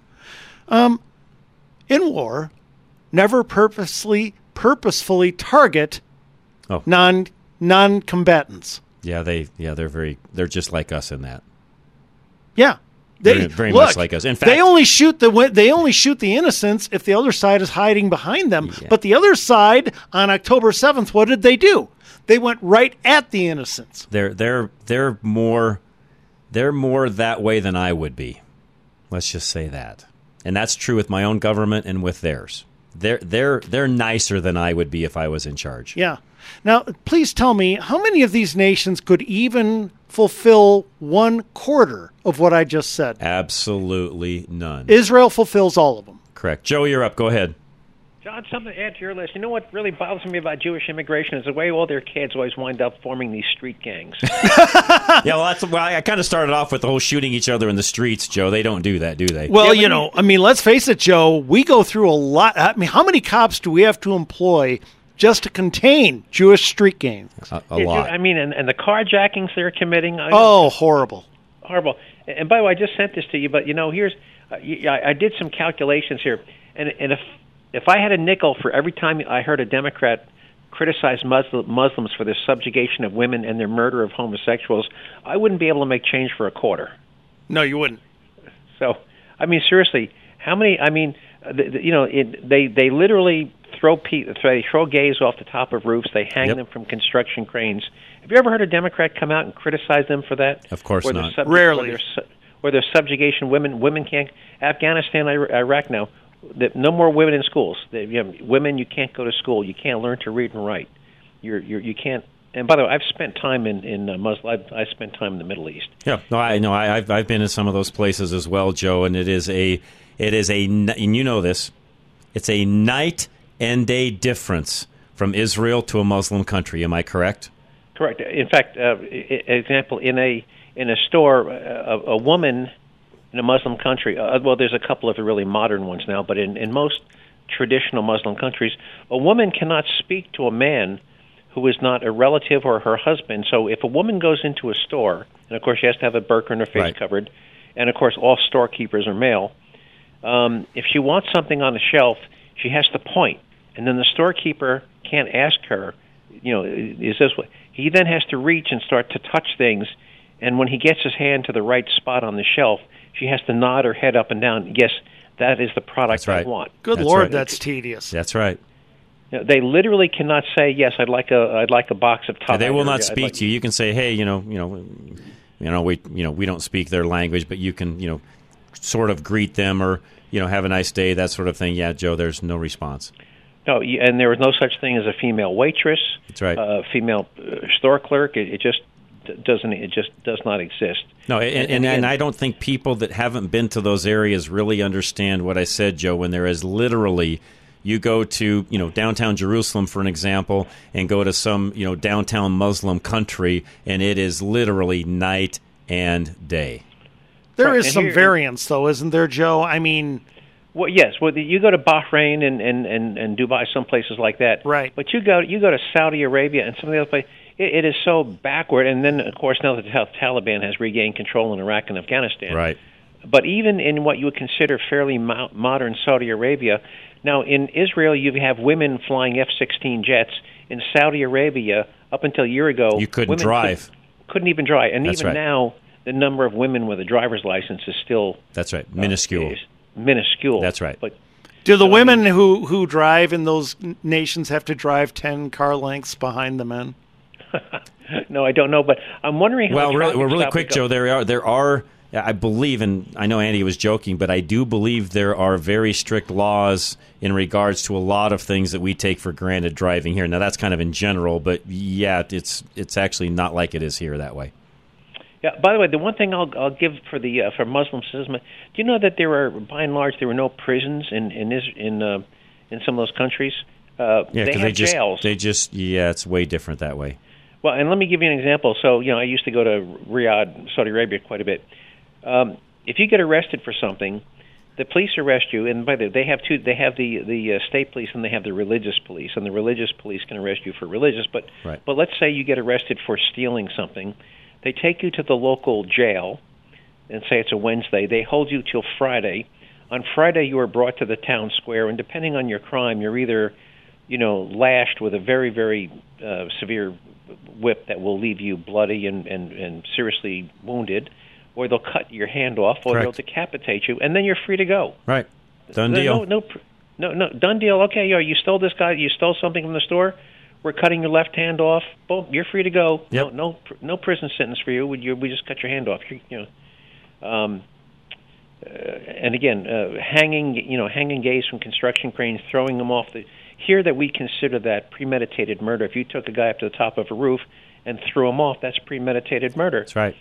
Um, in war, never purposely purposefully target Oh. non non combatants. yeah, they yeah they're very they're just like us in that. Yeah. They, Very- very look, much like us. In fact, they only shoot the they only shoot the innocents if the other side is hiding behind them. But the other side on October seventh, what did they do? They went right at the innocents. They're they're they're more they're more that way than I would be. Let's just say that. And that's true with my own government and with theirs. They're they're they're nicer than I would be if I was in charge. Yeah. Now, please tell me how many of these nations could even fulfill one quarter of what I just said? Absolutely none. Israel fulfills all of them. Correct. Joe, you're up. Go ahead. John, something to add to your list. You know what really bothers me about Jewish immigration is the way all their kids always wind up forming these street gangs. yeah, well, that's well, I kind of started off with the whole shooting each other in the streets, Joe. They don't do that, do they? Well, you know, I mean, let's face it, Joe. We go through a lot. I mean, how many cops do we have to employ just to contain Jewish street gangs? A, Yeah, Ju- I mean, and, and the carjackings they're committing. I- Oh, horrible! horrible. And by the way, I just sent this to you, but you know, here's uh, y- I, I did some calculations here, and and if if I had a nickel for every time I heard a Democrat criticize Muslim, Muslims for their subjugation of women and their murder of homosexuals, I wouldn't be able to make change for a quarter. No, you wouldn't. So, I mean, seriously, how many? I mean, uh, the, the, you know, it, they they literally throw pe- they throw gays off the top of roofs. They hang Yep. them from construction cranes. Have you ever heard a Democrat come out and criticize them for that? Of course Where they're not. sub- Rarely. Where they're, su- where they're subjugation women. Women can't. Afghanistan, Iraq now. That no more women in schools. They, you have, women, you can't go to school. You can't learn to read and write. You're, you're you can't. And by the way, I've spent time in in uh, Muslim. I've, I spent time in the Middle East. Yeah, no, I know. I, I've I've been in some of those places as well, Joe, and it is a it is a and you know this. It's a night and day difference from Israel to a Muslim country. Am I correct? Correct. In fact, uh, example in a in a store, uh, a, a woman in a Muslim country. Uh, well, there's a couple of the really modern ones now, but in in most traditional Muslim countries, a woman cannot speak to a man who is not a relative or her husband. So, if a woman goes into a store, and of course she has to have a burqa and her face Right. covered, and of course all storekeepers are male. Um, if she wants something on the shelf, she has to point, and then the storekeeper can't ask her, you know, is this what? He then has to reach and start to touch things, and when he gets his hand to the right spot on the shelf, she has to nod her head up and down. Yes, that is the product I want. Good That's lord, right. that's tedious. That's right. You know, they literally cannot say, "Yes, I'd like a, I'd like a box of top." they will not speak like- to you. You can say, "Hey, you know, you know, you know, we, you know, we don't speak their language, but you can, you know, sort of greet them or, you know, have a nice day, that sort of thing." Yeah, Joe, there's no response. No, and there was no such thing as a female waitress. That's right. Uh, female uh, store clerk. It, it just d- doesn't. It just does not exist. No, and, and, and I don't think people that haven't been to those areas really understand what I said, Joe. When there is literally, you go to you know downtown Jerusalem, for an example, and go to some you know downtown Muslim country, and it is literally night and day. There Right, is and some here- variance, though, isn't there, Joe? I mean, Well, yes. Well, you go to Bahrain and and and, and Dubai, some places like that. Right. But you go you go to Saudi Arabia and some of the other places. It, it is so backward. And then, of course, now that the Taliban has regained control in Iraq and Afghanistan. Right. But even in what you would consider fairly mo- modern Saudi Arabia, now in Israel you have women flying F-16 jets. In Saudi Arabia, up until a year ago, You couldn't women drive. Couldn't, couldn't even drive, and That's even right. now, the number of women with a driver's license is still That's right. Uh, minuscule. is minuscule. That's right. But Do the women who who drive in those nations have to drive ten car lengths behind the men? no, I don't know. But I'm wondering how. Well, really, well, really quick. Joe. There are there are I believe, and I know Andy was joking, but I do believe there are very strict laws in regards to a lot of things that we take for granted driving here. Now that's kind of in general, but yeah, it's it's actually not like it is here that way. Yeah. By the way, the one thing I'll I'll give for the uh, for Muslim citizen, do you know that there are by and large there were no prisons in in in uh, in some of those countries? Uh, Yeah, they because have they just jails. they just yeah, it's way different that way. Well, and let me give you an example. So, you know, I used to go to Riyadh, Saudi Arabia, quite a bit. Um, if you get arrested for something, the police arrest you, and by the way, they have two. They have the the uh, state police and they have the religious police, and the religious police can arrest you for religious. But Right. but let's say you get arrested for stealing something, they take you to the local jail, and say it's a Wednesday. They hold you till Friday. On Friday, you are brought to the town square, and depending on your crime, you're either you know, lashed with a very, very uh, severe whip that will leave you bloody and, and, and seriously wounded, or they'll cut your hand off, or Correct. they'll decapitate you, and then you're free to go. Right. Done deal. No, no, no, no, done deal. Okay, yo, you stole this guy. You stole something from the store. We're cutting your left hand off. Boom, you're free to go. Yep. No, no, no prison sentence for you. We, you. we just cut your hand off. You, you know. Um, uh, and again, uh, hanging, you know, hanging gays from construction cranes, throwing them off the. Here, that we consider that premeditated murder. If you took a guy up to the top of a roof and threw him off, that's premeditated murder. That's right.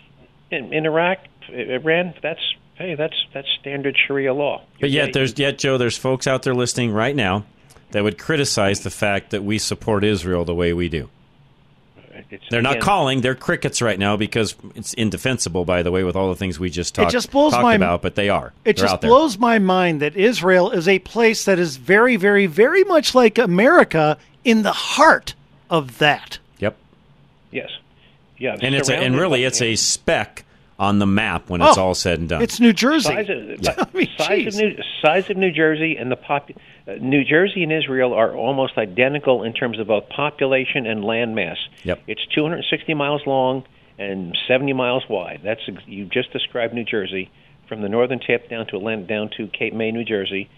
In, in Iraq, Iran, that's hey, that's that's standard Sharia law. But yet, there's yet Joe. There's folks out there listening right now that would criticize the fact that we support Israel the way we do. It's, They're not again, calling. They're crickets right now because it's indefensible, by the way, with all the things we just It talked, just blows talked my- about. But they are. It They're just blows my mind that Israel is a place that is very, very, very much like America in the heart of that. Yep. Yes. Yeah. And it's a, and really it's a speck on the map when it's Oh, all said and done. It's New Jersey. Size of, size of New size of New Jersey and the pop, uh, Uh, New Jersey and Israel are almost identical in terms of both population and land mass. Yep. It's 260 miles long and 70 miles wide. That's you just described New Jersey from the northern tip down to Atlantic, down to Cape May, New Jersey,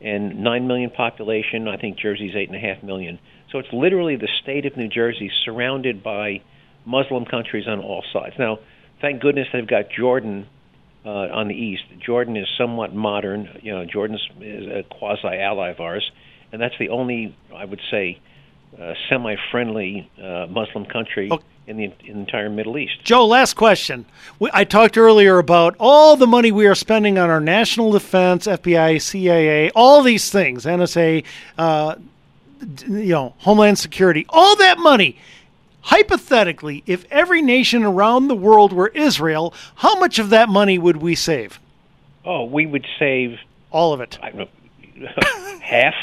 and nine million population. I think Jersey's eight and a half million. So it's literally the state of New Jersey surrounded by Muslim countries on all sides. Now, thank goodness they've got Jordan uh, on the east. Jordan is somewhat modern. You know, Jordan's is a quasi ally of ours, and that's the only, I would say, uh, semi-friendly uh, Muslim country in the, in the entire Middle East. Joe, last question. We, I talked earlier about all the money we are spending on our national defense, FBI, CIA, all these things, NSA, uh, you know, Homeland Security, all that money. Hypothetically, if every nation around the world were Israel, how much of that money would we save? Oh, we would save all of it. I don't know, half,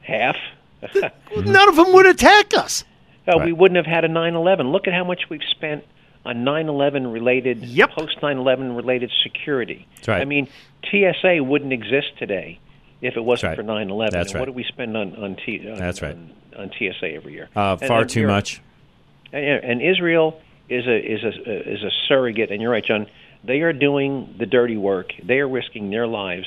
half. None of them would attack us. Uh, We wouldn't have had a 9/11. Look at how much we've spent on 9/11 related, post 9/11 related security. That's right. I mean, TSA wouldn't exist today if it wasn't That's for 9/11. That's and What do we spend on on, T, on That's right. on, on TSA every year? uh, far and too you're- much. And, and Israel is a is a is a surrogate, and you're right, John. They are doing the dirty work. They are risking their lives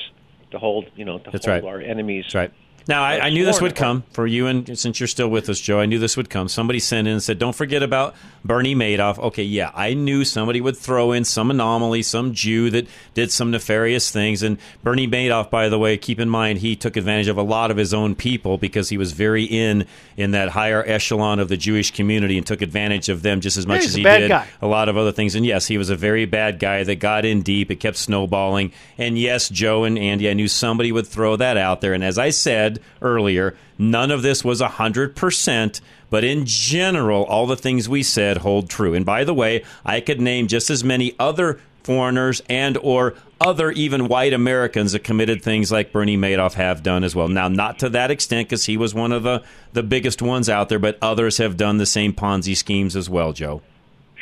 to hold, you know, to That's hold right. our enemies. That's right. Now, I, I knew this would come for you, and since you're still with us, Joe, I knew this would come. Somebody sent in and said, "Don't forget about Bernie Madoff." Okay, yeah, I knew somebody would throw in some anomaly, some Jew that did some nefarious things. And Bernie Madoff, by the way, keep in mind he took advantage of a lot of his own people because he was very in in that higher echelon of the Jewish community and took advantage of them just as much he's as he did guy. a lot of other things. And yes, he was a very bad guy that got in deep. It kept snowballing. And yes, Joe and Andy, I knew somebody would throw that out there. And as I said earlier, none of this was 100%. But in general, all the things we said hold true. And by the way, I could name just as many other foreigners and or other even white Americans that committed things like Bernie Madoff have done as well. Now, not to that extent because he was one of the, the biggest ones out there, but others have done the same Ponzi schemes as well, Joe.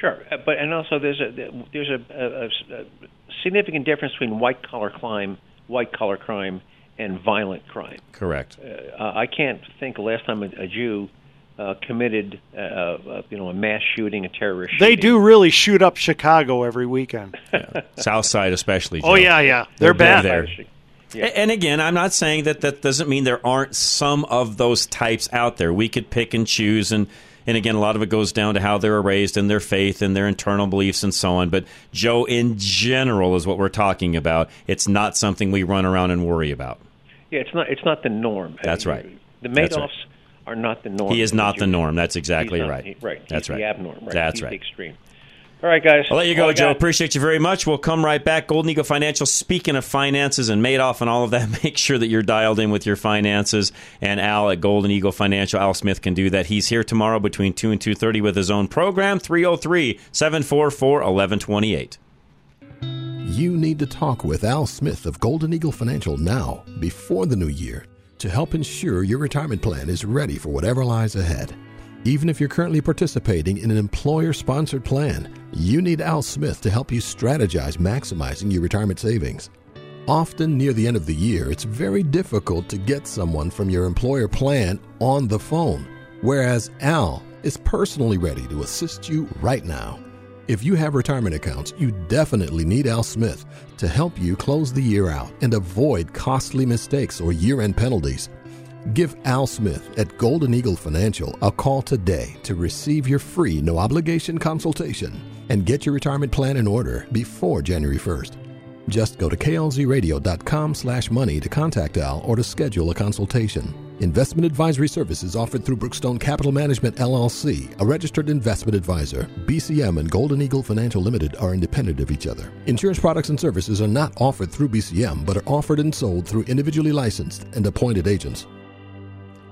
Sure, uh, but and also there's a there's a, a, a significant difference between white collar crime, white collar crime, and violent crime. Correct. Uh, I can't think the last time a, a Jew uh, committed, uh, uh, you know, a mass shooting, a terrorist. They shooting. do really shoot up Chicago every weekend. South Side, especially. Oh, yeah, yeah. They're bad. there. A- And again, I'm not saying that that doesn't mean there aren't some of those types out there. We could pick and choose, and and again, a lot of it goes down to how they're raised and their faith and their internal beliefs and so on. But Joe, in general, is what we're talking about. It's not something we run around and worry about. Yeah, it's not it's not the norm. That's right. The Madoffs right. are not the norm. He is not the norm. That's exactly He's not- right. he- right. That's He's right. the abnorm. Right. That's He's right. The extreme. All right, guys. I'll let you go, I Joe. got. Appreciate you very much. We'll come right back. Golden Eagle Financial. Speaking of finances and Madoff and all of that, make sure that you're dialed in with your finances. And Al at Golden Eagle Financial, Al Smith can do that. He's here tomorrow between two and two thirty with his own program. 303-744-1128. You need to talk with Al Smith of Golden Eagle Financial now, before the new year, to help ensure your retirement plan is ready for whatever lies ahead. Even if you're currently participating in an employer sponsored plan, you need Al Smith to help you strategize maximizing your retirement savings. Often near the end of the year, it's very difficult to get someone from your employer plan on the phone, whereas Al is personally ready to assist you right now. If you have retirement accounts, you definitely need Al Smith to help you close the year out and avoid costly mistakes or year end penalties. Give Al Smith at Golden Eagle Financial a call today to receive your free no obligation consultation and get your retirement plan in order before January 1st. Just go to klzradio.com slash money to contact Al or to schedule a consultation. Investment advisory services offered through Brookstone Capital Management LLC, a registered investment advisor. BCM and Golden Eagle Financial Limited are independent of each other. Insurance products and services are not offered through BCM, but are offered and sold through individually licensed and appointed agents.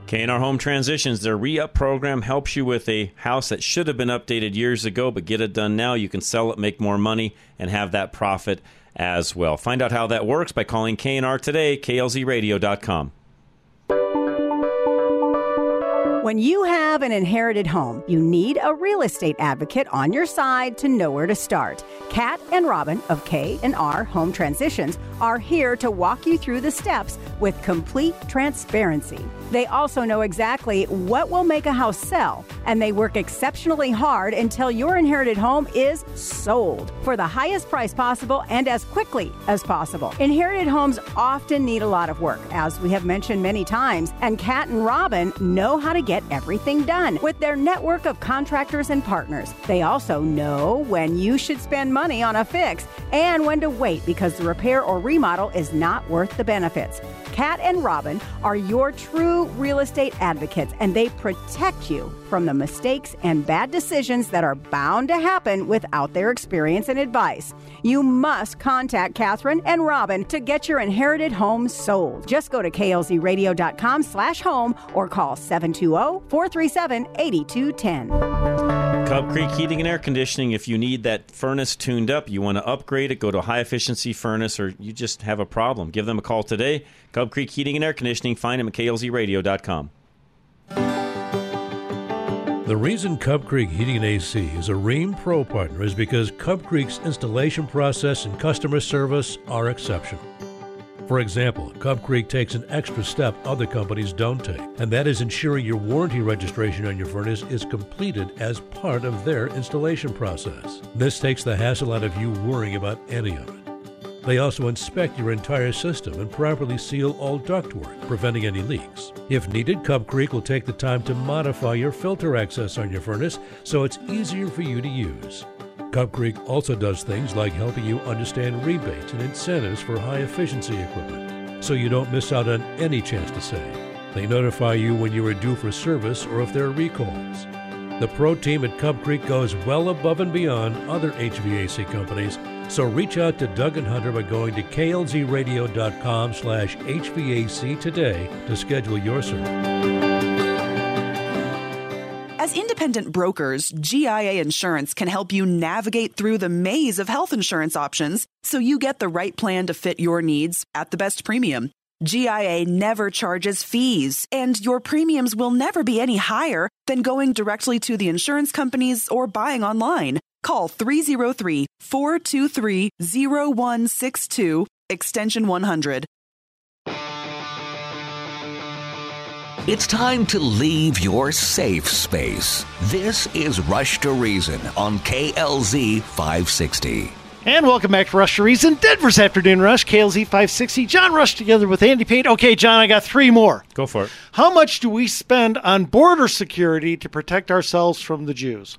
K&R Home Transitions, their re-up program helps you with a house that should have been updated years ago, but get it done now. You can sell it, make more money, and have that profit as well. Find out how that works by calling K&R today, klzradio.com. When you have an inherited home, you need a real estate advocate on your side to know where to start. Kat and Robin of K&R Home Transitions are here to walk you through the steps with complete transparency. They also know exactly what will make a house sell, and they work exceptionally hard until your inherited home is sold for the highest price possible and as quickly as possible. Inherited homes often need a lot of work, as we have mentioned many times, and Kat and Robin know how to get everything done with their network of contractors and partners. They also know when you should spend money on a fix and when to wait because the repair or remodel is not worth the benefits. Kat and Robin are your true real estate advocates, and they protect you from the mistakes and bad decisions that are bound to happen without their experience and advice. You must contact Catherine and Robin to get your inherited home sold. Just go to klzradio.com slash home or call oh 720-437-8210. Cub Creek Heating and Air Conditioning. If you need that furnace tuned up, you want to upgrade it, go to a high efficiency furnace, or you just have a problem, give them a call today. Cub Creek Heating and Air Conditioning. Find them at klzradio.com. The reason Cub Creek Heating and AC is a Rheem Pro partner is because Cub Creek's installation process and customer service are exceptional. For example, Cub Creek takes an extra step other companies don't take, and that is ensuring your warranty registration on your furnace is completed as part of their installation process. This takes the hassle out of you worrying about any of it. They also inspect your entire system and properly seal all ductwork, preventing any leaks. If needed, Cub Creek will take the time to modify your filter access on your furnace so it's easier for you to use. Cub Creek also does things like helping you understand rebates and incentives for high efficiency equipment, so you don't miss out on any chance to save. They notify you when you are due for service or if there are recalls. The pro team at Cub Creek goes well above and beyond other HVAC companies, so reach out to Doug and Hunter by going to klzradio.com slash HVAC today to schedule your service. As independent brokers, GIA Insurance can help you navigate through the maze of health insurance options so you get the right plan to fit your needs at the best premium. GIA never charges fees, and your premiums will never be any higher than going directly to the insurance companies or buying online. Call 303 423 0162, extension 100. It's time to leave your safe space. This is Rush to Reason on KLZ 560. And welcome back to Rush to Reason, Denver's Afternoon Rush, KLZ 560. John Rush together with Andy Payne. Okay, John, I got three more. Go for it. How much do we spend on border security to protect ourselves from the Jews?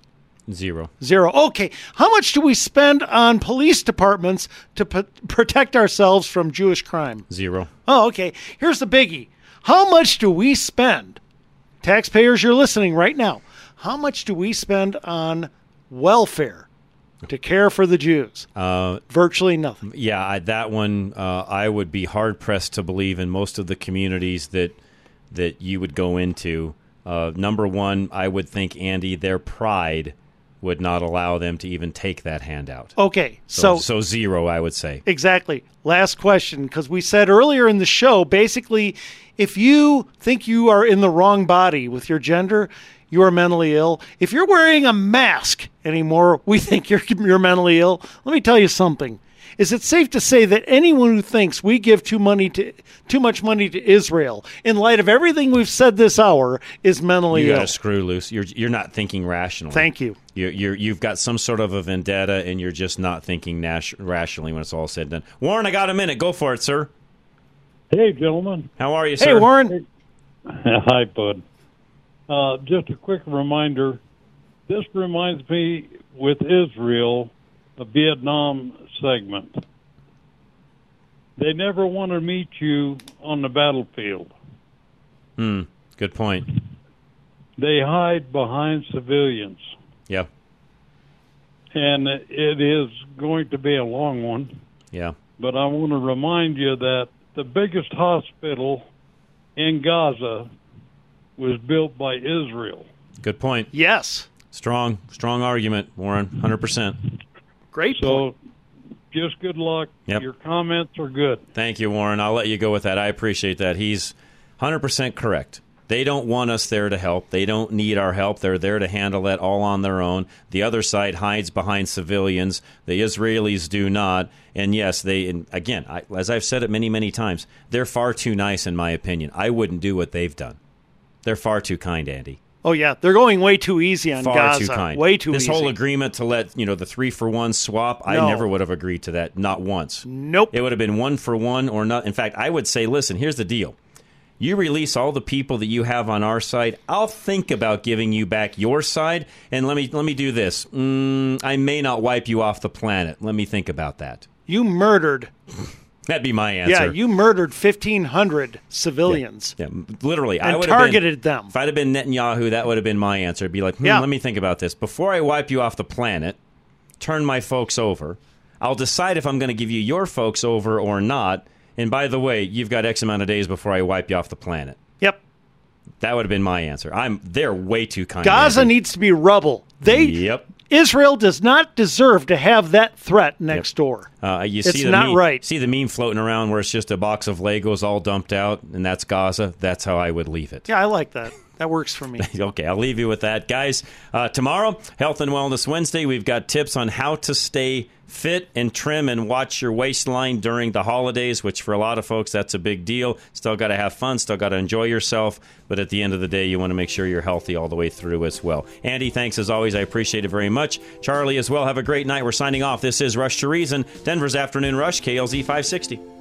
Zero. Zero. Okay. How much do we spend on police departments to p- protect ourselves from Jewish crime? Zero. Oh, okay. Here's the biggie. How much do we spend? Taxpayers, you're listening right now. How much do we spend on welfare to care for the Jews? Uh, Virtually nothing. Yeah, I, that one uh, I would be hard pressed to believe in most of the communities that that you would go into. Uh, number one, I would think Andy, their pride would not allow them to even take that handout. Okay. So, So, so zero, I would say. Exactly. Last question, because we said earlier in the show basically, if you think you are in the wrong body with your gender, you are mentally ill. If you're wearing a mask anymore, we think you're, you're mentally ill. Let me tell you something. Is it safe to say that anyone who thinks we give too money to too much money to Israel, in light of everything we've said this hour, is mentally You ill? got a screw loose. You're you're not thinking rationally. Thank you. You're, you're you've got some sort of a vendetta, and you're just not thinking nas- rationally when it's all said and done. Warren, I got a minute. Go for it, sir. Hey, gentlemen. How are you, sir? Hey, sir? Warren. Hi, Bud. Uh, just a quick reminder. This reminds me with Israel, the Vietnam segment. They never want to meet you on the battlefield. Hmm. Good point. They hide behind civilians. Yeah. And it is going to be a long one. Yeah. But I want to remind you that the biggest hospital in Gaza was built by Israel. Good point. Yes. Strong, strong argument, Warren. Hundred percent. Great So just good luck. Yep. Your comments are good. Thank you, Warren. I'll let you go with that. I appreciate that. He's 100% correct. They don't want us there to help. They don't need our help. They're there to handle that all on their own. The other side hides behind civilians. The Israelis do not. And yes, they, and again, I, as I've said it many, many times, they're far too nice, in my opinion. I wouldn't do what they've done. They're far too kind, Andy. Oh yeah, they're going way too easy on Far Gaza. too kind. Way too This easy. whole agreement to let you know the three for one swap, I never would have agreed to that. Not once. Nope. It would have been one for one or not. In fact, I would say, listen, here's the deal. You release all the people that you have on our side. I'll think about giving you back your side, and let me let me do this. Mm, I may not wipe you off the planet. Let me think about that. you murdered. That'd be my answer. Yeah, you murdered fifteen hundred civilians. Yeah, literally. I And would have targeted been, them. If I'd have been Netanyahu, that would have been my answer. It'd be like, hmm, Yeah. let me think about this. Before I wipe you off the planet, turn my folks over. I'll decide if I'm going to give you your folks over or not. And by the way, you've got X amount of days before I wipe you off the planet. Yep. That would have been my answer. I'm they're way too kind. Gaza needs to be rubble. They Yep. Israel does not deserve to have that threat next door. Uh, you It's the not meme, right. See the meme floating around where it's just a box of Legos all dumped out, and that's Gaza. That's how I would leave it. Yeah, I like that. That works for me. okay, I'll leave you with that, guys. Uh, tomorrow, Health and Wellness Wednesday, we've got tips on how to stay fit and trim and watch your waistline during the holidays, which for a lot of folks, that's a big deal. Still got to have fun, still got to enjoy yourself, but at the end of the day, you want to make sure you're healthy all the way through as well. Andy, thanks as always. I appreciate it very much. Charlie as well. Have a great night. We're signing off. This is Rush to Reason, Denver's Afternoon Rush, KLZ 560.